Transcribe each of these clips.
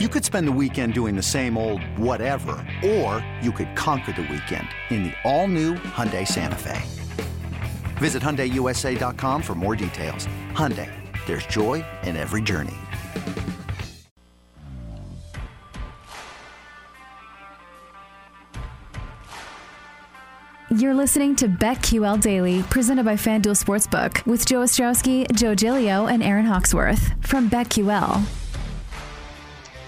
You could spend the weekend doing the same old whatever, or you could conquer the weekend in the all-new Hyundai Santa Fe. Visit HyundaiUSA.com for more details. Hyundai, there's joy in every journey. You're listening to BetQL Daily, presented by FanDuel Sportsbook, with Joe Ostrowski, Joe Gilio, and Aaron Hawksworth from BetQL.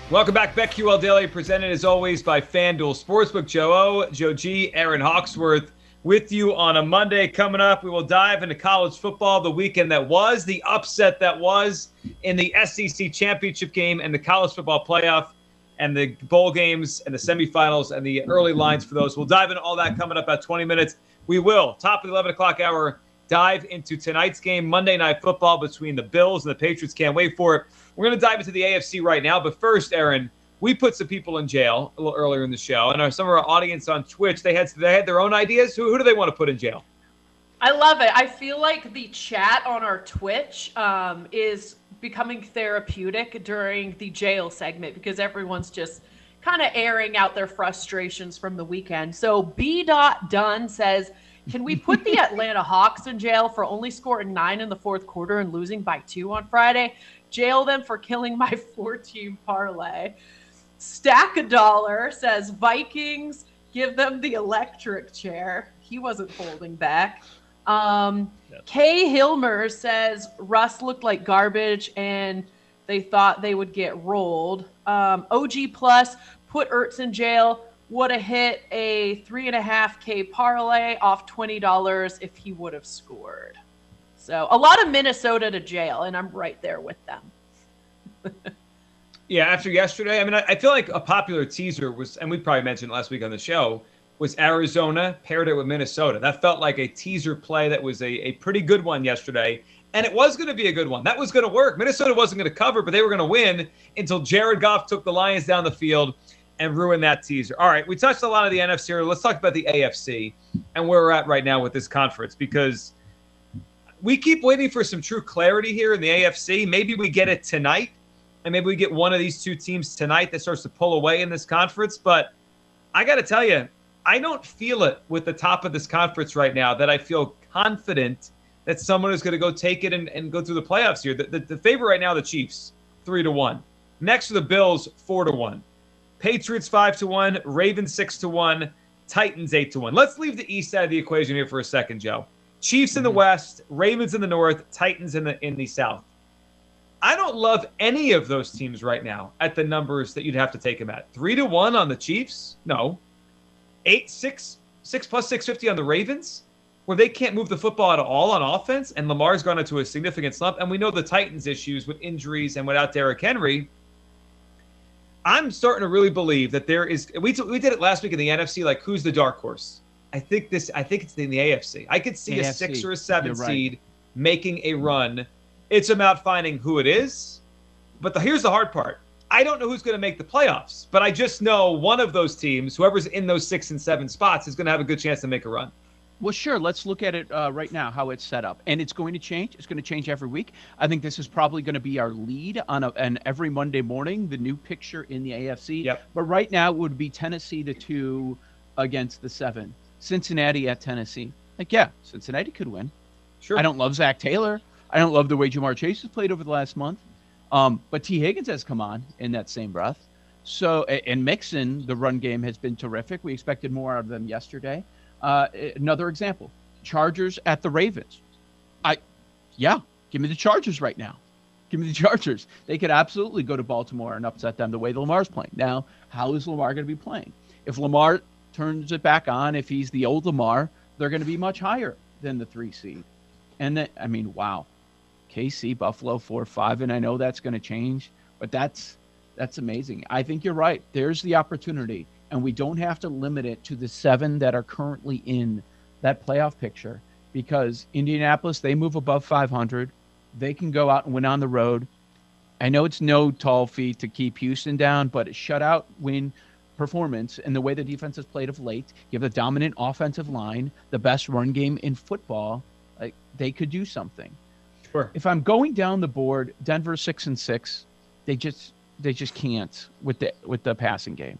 Welcome back, BetQL Daily, presented as always by FanDuel Sportsbook. Joe O, Joe G, Aaron Hawksworth with you on a Monday. Coming up, we will dive into college football, the weekend that was, the upset that was in the SEC championship game and the college football playoff and the bowl games and the semifinals and the early lines for those. We'll dive into all that coming up about 20 minutes. We will, top of the 11 o'clock hour, dive into tonight's game, Monday Night Football between the Bills and the Patriots. Can't wait for it. We're going to dive into the AFC right now. But first, Aaron, we put some people in jail a little earlier in the show, and our, some of our audience on Twitch they had they had their own ideas. Who, who do they want to put in jail? I love it. I feel like the chat on our Twitch um, is becoming therapeutic during the jail segment because everyone's just kind of airing out their frustrations from the weekend. So B. Dot Dunn says, "Can we put the Atlanta Hawks in jail for only scoring nine in the fourth quarter and losing by two on Friday? Jail them for killing my four-team parlay." Stack a dollar says Vikings give them the electric chair. He wasn't folding back. Um. Kay Hilmer says Russ looked like garbage and they thought they would get rolled. Um, OG Plus put Ertz in jail. Would have hit a three and a half K parlay off twenty dollars if he would have scored. So a lot of Minnesota to jail, and I'm right there with them. yeah, after yesterday, I mean, I, I feel like a popular teaser was, and we probably mentioned last week on the show, was Arizona, paired it with Minnesota. That felt like a teaser play that was a, a pretty good one yesterday. And it was going to be a good one. That was going to work. Minnesota wasn't going to cover, but they were going to win until Jared Goff took the Lions down the field and ruin that teaser. All right, we touched a lot of the NFC. Let's talk about the AFC and where we're at right now with this conference because we keep waiting for some true clarity here in the AFC. Maybe we get it tonight, and maybe we get one of these two teams tonight that starts to pull away in this conference. But I got to tell you, I don't feel it with the top of this conference right now that I feel confident that someone is going to go take it and, and go through the playoffs here. The, the, the favorite right now, the Chiefs, three to one. Next to the Bills, four to one. Patriots five to one. Ravens six to one. Titans eight to one. Let's leave the East side of the equation here for a second, Joe. Chiefs mm-hmm. in the mm-hmm. West, Ravens in the North, Titans in the in the South. I don't love any of those teams right now at the numbers that you'd have to take them at. Three to one on the Chiefs? No eight, six, six plus 650 on the Ravens, where they can't move the football at all on offense, and Lamar's gone into a significant slump. And we know the Titans' issues with injuries and without Derrick Henry. I'm starting to really believe that there is. We, t- we did it last week in the NFC. Like, who's the dark horse? I think this. I think it's in the AFC. I could see AFC. a six or a 7 right. seed making a run. It's about finding who it is. But the, here's the hard part. I don't know who's going to make the playoffs, but I just know one of those teams, whoever's in those six and seven spots, is going to have a good chance to make a run. Well, sure. Let's look at it uh, right now, how it's set up. And it's going to change. It's going to change every week. I think this is probably going to be our lead on a, an every Monday morning, the new picture in the AFC. Yep. But right now, it would be Tennessee the two against the seven, Cincinnati at Tennessee. Like, yeah, Cincinnati could win. Sure. I don't love Zac Taylor. I don't love the way Ja'Marr Chase has played over the last month. Um, but Tee Higgins has come on in that same breath. So, and Mixon, the run game has been terrific. We expected more out of them yesterday. Uh, another example Chargers at the Ravens. I, yeah, give me the Chargers right now. Give me the Chargers. They could absolutely go to Baltimore and upset them the way the Lamar's playing. Now, how is Lamar going to be playing? If Lamar turns it back on, if he's the old Lamar, they're going to be much higher than the three seed. And then, I mean, wow. KC, Buffalo, four five, and I know that's going to change, but that's that's amazing. I think you're right. There's the opportunity, and we don't have to limit it to the seven that are currently in that playoff picture because Indianapolis they move above 500, they can go out and win on the road. I know it's no tall feat to keep Houston down, but a shutout win performance and the way the defense has played of late, you have a dominant offensive line, the best run game in football. Like they could do something. Sure. If I'm going down the board, Denver six and six, they just they just can't with the with the passing game.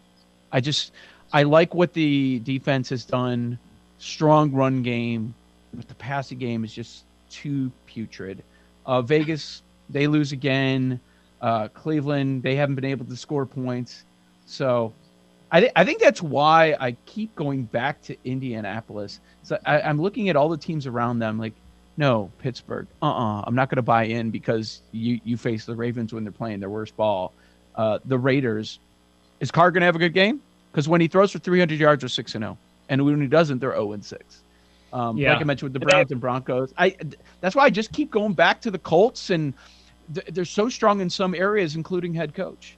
I just I like what the defense has done, strong run game, but the passing game is just too putrid. Uh, Vegas they lose again. Uh, Cleveland they haven't been able to score points, so I, th- I think that's why I keep going back to Indianapolis. So I, I'm looking at all the teams around them, like, no, Pittsburgh, uh uh-uh, uh, i am not going to buy in because you, you face the Ravens when they're playing their worst ball. Uh, the Raiders, is Carr going to have a good game? Because when he throws for 300 yards, they're 6 and 0. And when he doesn't, they're 0 and 6. Um, yeah. Like I mentioned with the Browns and Broncos, I that's why I just keep going back to the Colts, and th- they're so strong in some areas, including head coach.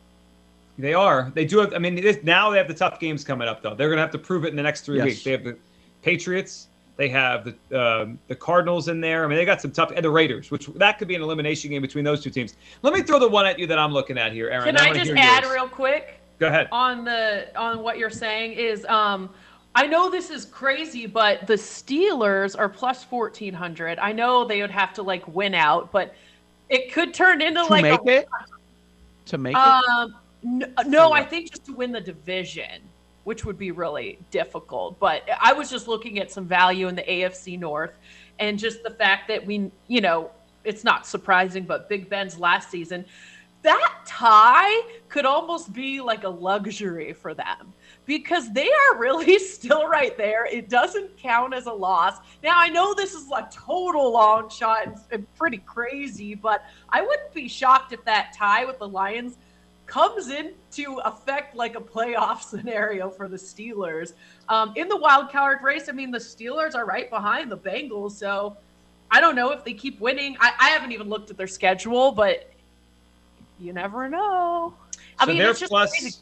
They are. They do have. I mean, this, now they have the tough games coming up, though. They're going to have to prove it in the next three yes. weeks. They have the Patriots. They have the um, the Cardinals in there. I mean, they got some tough and the Raiders, which that could be an elimination game between those two teams. Let me throw the one at you that I'm looking at here, Aaron. Can I, I just add yours. real quick? Go ahead. On the on what you're saying is, um, I know this is crazy, but the Steelers are plus fourteen hundred. I know they would have to like win out, but it could turn into to like make a, it. To make um, it. No, no I think just to win the division, which would be really difficult. But I was just looking at some value in the AFC North and just the fact that we, you know, it's not surprising, but Big Ben's last season, that tie could almost be like a luxury for them because they are really still right there. It doesn't count as a loss. Now, I know this is a total long shot and pretty crazy, but I wouldn't be shocked if that tie with the Lions comes in to affect like a playoff scenario for the Steelers. Um, in the wild card race, I mean, the Steelers are right behind the Bengals. So I don't know if they keep winning. I, I haven't even looked at their schedule, but you never know. I so mean, they're plus, crazy.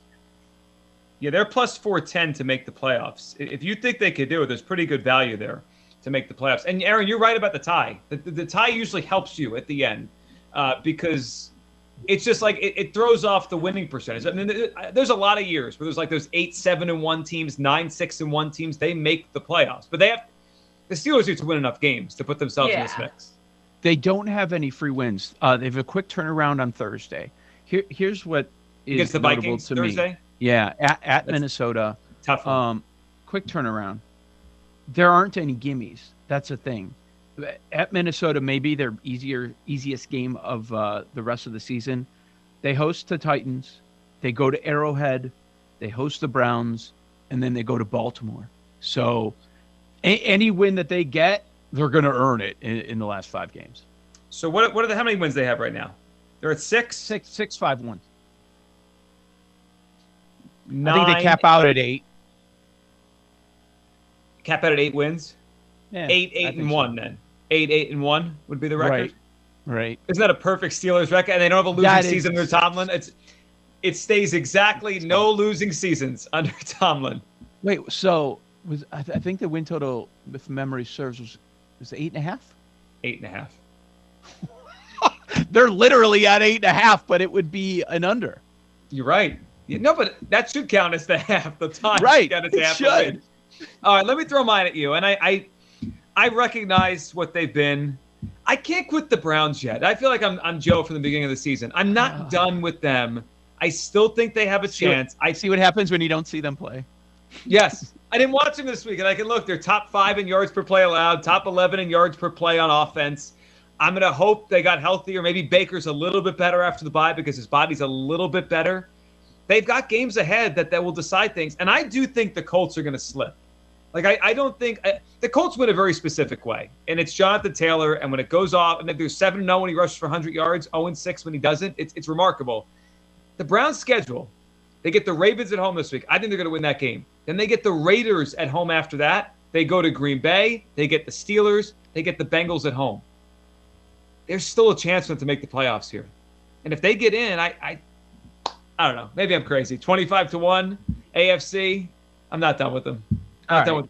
Yeah, they're plus 410 to make the playoffs. If you think they could do it, there's pretty good value there to make the playoffs. And Aaron, you're right about the tie. The, the, the tie usually helps you at the end uh, because it's just like it, it, throws off the winning percentage. I mean, there's a lot of years where there's like those eight, seven, and one teams, nine, six, and one teams. They make the playoffs, but they have the Steelers need to win enough games to put themselves yeah. in this mix. They don't have any free wins. Uh, they have a quick turnaround on Thursday. Here, here's what is Against the notable Vikings to Thursday? me. Yeah, at, at Minnesota. Tough. One. Um, quick turnaround. There aren't any gimmies. That's the thing at Minnesota, maybe their easier easiest game of uh, the rest of the season. They host the Titans, they go to Arrowhead, they host the Browns, and then they go to Baltimore. So a- any win that they get, they're going to earn it in, in, the last five games. So what what are the how many wins they have right now? They're at six, six, six, five, one. Nine, I think they cap out at eight. Cap out at eight wins. Yeah, eight, eight, and so. one then eight, eight, and one would be the record. Right. Right. Isn't that a perfect Steelers record? And they don't have a losing that season is... under Tomlin. It's it stays exactly no losing seasons under Tomlin. Wait, so was I, th- I think the win total, if memory serves, was was eight and a half. Eight and a half. They're literally at eight and a half, but it would be an under. You're right. Yeah, no, but that should count as the half the time. Right. It should. All right, let me throw mine at you. And I, I I recognize what they've been. I can't quit the Browns yet. I feel like I'm, I'm Joe from the beginning of the season. I'm not uh, done with them. I still think they have a chance. I see what happens when you don't see them play. Yes. I didn't watch them this week, and I can look. They're top five in yards per play allowed, top 11 in yards per play on offense. I'm going to hope they got healthier. Maybe Baker's a little bit better after the bye because his body's a little bit better. They've got games ahead that, that will decide things. And I do think the Colts are going to slip. Like I, I don't think I, the Colts win a very specific way, and it's Jonathan Taylor. And when it goes off, and there's seven zero oh when he rushes for 100 yards, 0 and six when he doesn't, it's it's remarkable. The Browns' schedule, they get the Ravens at home this week. I think they're going to win that game. Then they get the Raiders at home after that. They go to Green Bay. They get the Steelers. They get the Bengals at home. There's still a chance for them to make the playoffs here, and if they get in, I I, I don't know. Maybe I'm crazy. 25 to one, AFC. I'm not done with them. Not Right.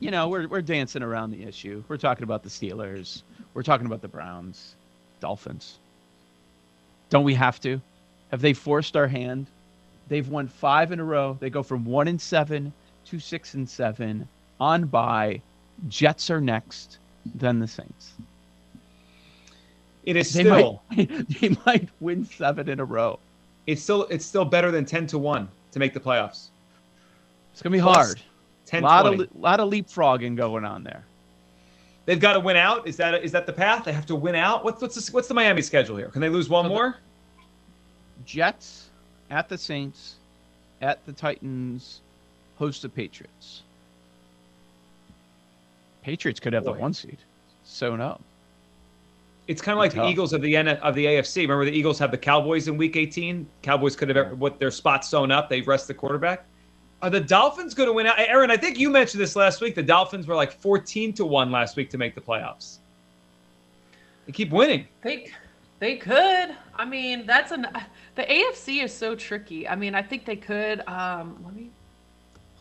You know, we're we're dancing around the issue. We're talking about the Steelers. We're talking about the Browns, Dolphins. Don't we have to? Have they forced our hand? They've won five in a row. They go from one and seven to six and seven on bye. Jets are next, then the Saints. It is they still might, they might win seven in a row. it's still it's still better than ten to one to make the playoffs. It's gonna be Plus hard. 10 A lot 20. of lot of leapfrogging going on there. They've got to win out. Is that is that the path? They have to win out. What's what's the, what's the Miami schedule here? Can they lose one So more? Jets at the Saints, at the Titans, host the Patriots. Patriots could have the one seed. So no. It's kind of like the Tough. Eagles of the N- of the AFC. Remember the Eagles have the Cowboys in Week 18. Cowboys could have what their spots sewn up. They rest the quarterback. Are the Dolphins going to win out? Aaron, I think you mentioned this last week. The Dolphins were like 14 to one last week to make the playoffs. They keep winning. They they could. I mean, that's an the AFC is so tricky. I mean, I think they could. Um, let me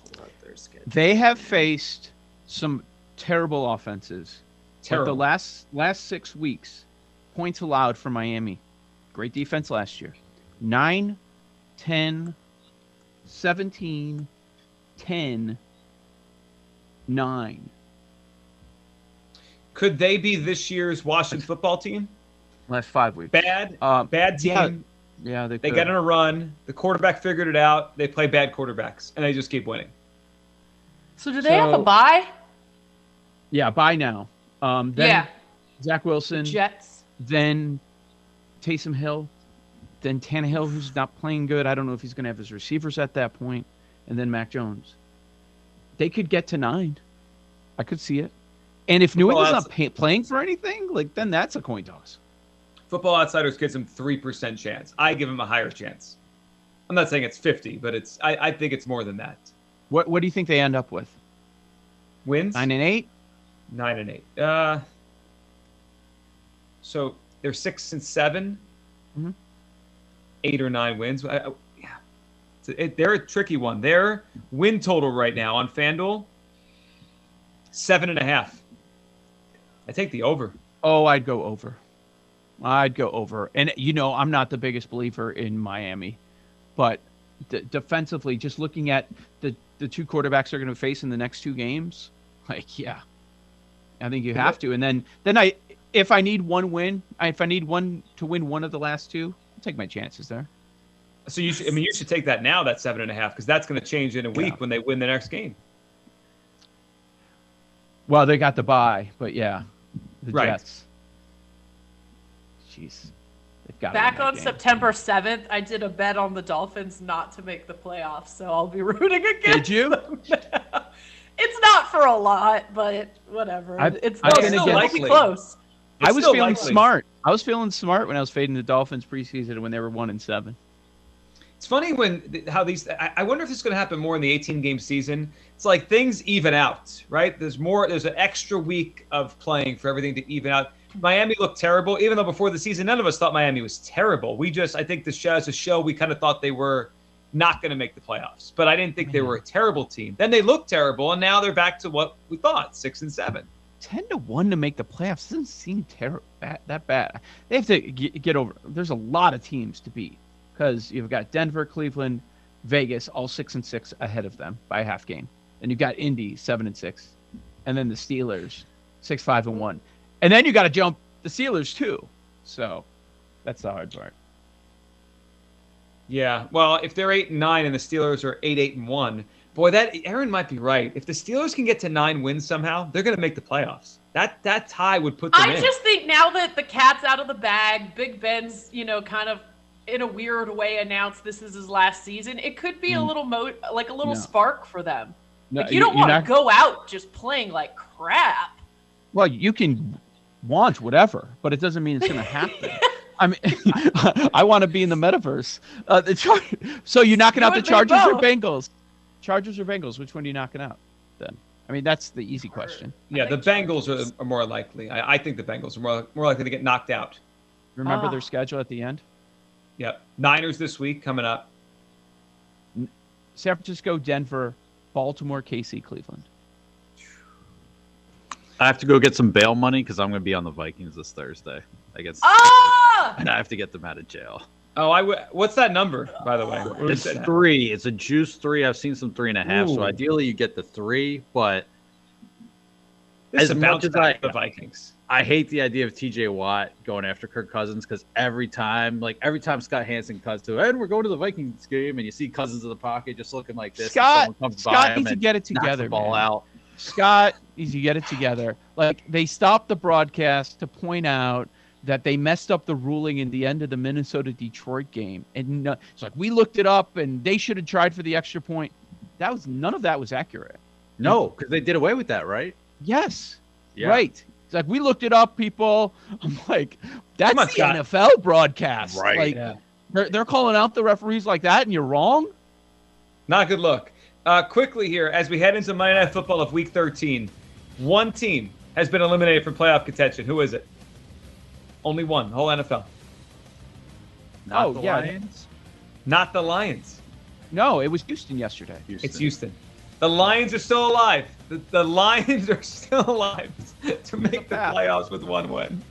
pull up their schedule. They have faced some terrible offenses. But Terrible. the last last six weeks, points allowed for Miami. Great defense last year. 9, 10, 17, 10, 9. Could they be this year's Washington football team? Last five weeks. Bad, Um, bad team. yeah, yeah, they, They could. get in a run. The quarterback figured it out. They play bad quarterbacks, and they just keep winning. So do they have a So- bye? Yeah, bye now. Um, then Yeah, Zach Wilson, Jets. then Taysom Hill, then Tannehill, who's not playing good. I don't know if he's going to have his receivers at that point. point, and then Mac Jones. They could get to nine. I could see it. And if New Well, England's not pay- playing for anything, like then that's a coin toss. Football Outsiders gives them three percent chance. I give them a higher chance. I'm not saying it's 50, but it's I, I think it's more than that. What What do you think they end up with? Wins Nine and eight. nine and eight. Uh, so they're six and 7 Mm-hmm. eight or nine wins. I, I- yeah, a- it, they're a tricky one. Their win total right now on FanDuel seven and a half. I take the over. Oh, I'd go over. I'd go over. And you know, I'm not the biggest believer in Miami, but d- defensively, just looking at the the two quarterbacks they're going to face in the next two games, like yeah, I think you have to. And then then I, if I need one win, if I need one to win one of the last two, I'll take my chances there. So you should, I mean, you should take that now. That seven and a half because that's going to change in a week Yeah. when they win the next game. Well, they got the bye, but yeah, the Right. Jets. Jeez, they've got Back on September 7th, I did a bet on the Dolphins not to make the playoffs, so I'll be rooting against Did you? It's not for a lot, but whatever. I've- it's I've still against- be close. I was feeling likely. smart. I was feeling smart when I was fading the Dolphins preseason when they were one and seven. It's funny when how these. I, I wonder if this is going to happen more in the 18 game season. It's like things even out, right? There's more. There's an extra week of playing for everything to even out. Miami looked terrible, even though before the season none of us thought Miami was terrible. We just, I think, the as a show, we kind of thought they were not going to make the playoffs, but I didn't think they were a terrible team. Then they looked terrible, and now they're back to what we thought, six and seven. Ten to one to make the playoffs doesn't seem terrible bad, that bad. They have to get, get over. There's a lot of teams to beat because you've got Denver, Cleveland, Vegas, all six and six ahead of them by a half game. And you've got Indy seven and six, and then the Steelers six five and one, and then you got to jump the Steelers too. So that's the hard part. Yeah, well, if they're eight and nine and the Steelers are eight, eight and one, boy, that Aaron might be right. If the Steelers can get to nine wins somehow, they're going to make the playoffs. That that tie would put them I in. just think now that the cat's out of the bag, Big Ben's, you know, kind of in a weird way announced this is his last season, it could be a Mm. little mo like a little No. spark for them. No, Like, you don't want to not- go out just playing like crap. Well, you can want whatever, but it doesn't mean it's going to happen. I mean, I want to be in the metaverse. Uh, the Char- so you're knocking You out the Chargers or. Bengals? Chargers or Bengals? Which one are you knocking out? Then I mean, that's the easy question. yeah, the Bengals are, are more likely. I, I think the Bengals are more, more likely to get knocked out. Remember Ah. their schedule at the end? Yep. Niners this week coming up. San Francisco, Denver, Baltimore, KC, Cleveland. I have to go get some bail money because I'm going to be on the Vikings this Thursday against, Ah! and I have to get them out of jail. Oh, I w- what's that number, by the way? Where is It's three. It's a juice three. I've seen some three and a half. Ooh. So ideally, you get the three, but This is as a much as I- the Vikings. I hate the idea of TJ Watt going after Kirk Cousins because every time, like every time Scott Hanson cuts to, and we're going to the Vikings game, and you see Cousins in the pocket just looking like this. and Scott, someone comes by Scott him needs to get it together, ball man. out. Scott needs to get it together. Like they stopped the broadcast to point out that they messed up the ruling in the end of the Minnesota Detroit game, and no, it's like we looked it up, and they should have tried for the extra point. That was none of that was accurate. No, because they did away with that, right? Yes, Yeah. right. It's like we looked it up, people. I'm like, that's on, the Scott. NFL broadcast. Right. Like Yeah. they're they're calling out the referees like that, and you're wrong. Not a good look. Uh, quickly here, as we head into Monday Night Football of Week 13, one team has been eliminated from playoff contention. Who is it? Only one, whole NFL. Not Oh, the yeah. Lions. Not the Lions. No, it was Houston yesterday. It's Houston. The Lions are still alive. The, the Lions are still alive to make the playoffs with one win.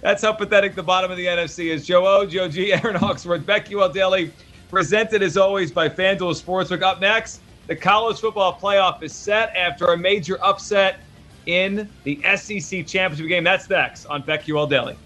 That's how pathetic the bottom of the NFC is. Joe O, Joe G, Aaron Hawksworth, BetQL Daily, presented as always by FanDuel Sportsbook. Up next, the college football playoff is set after a major upset in the SEC championship game. That's next on BetQL Daily.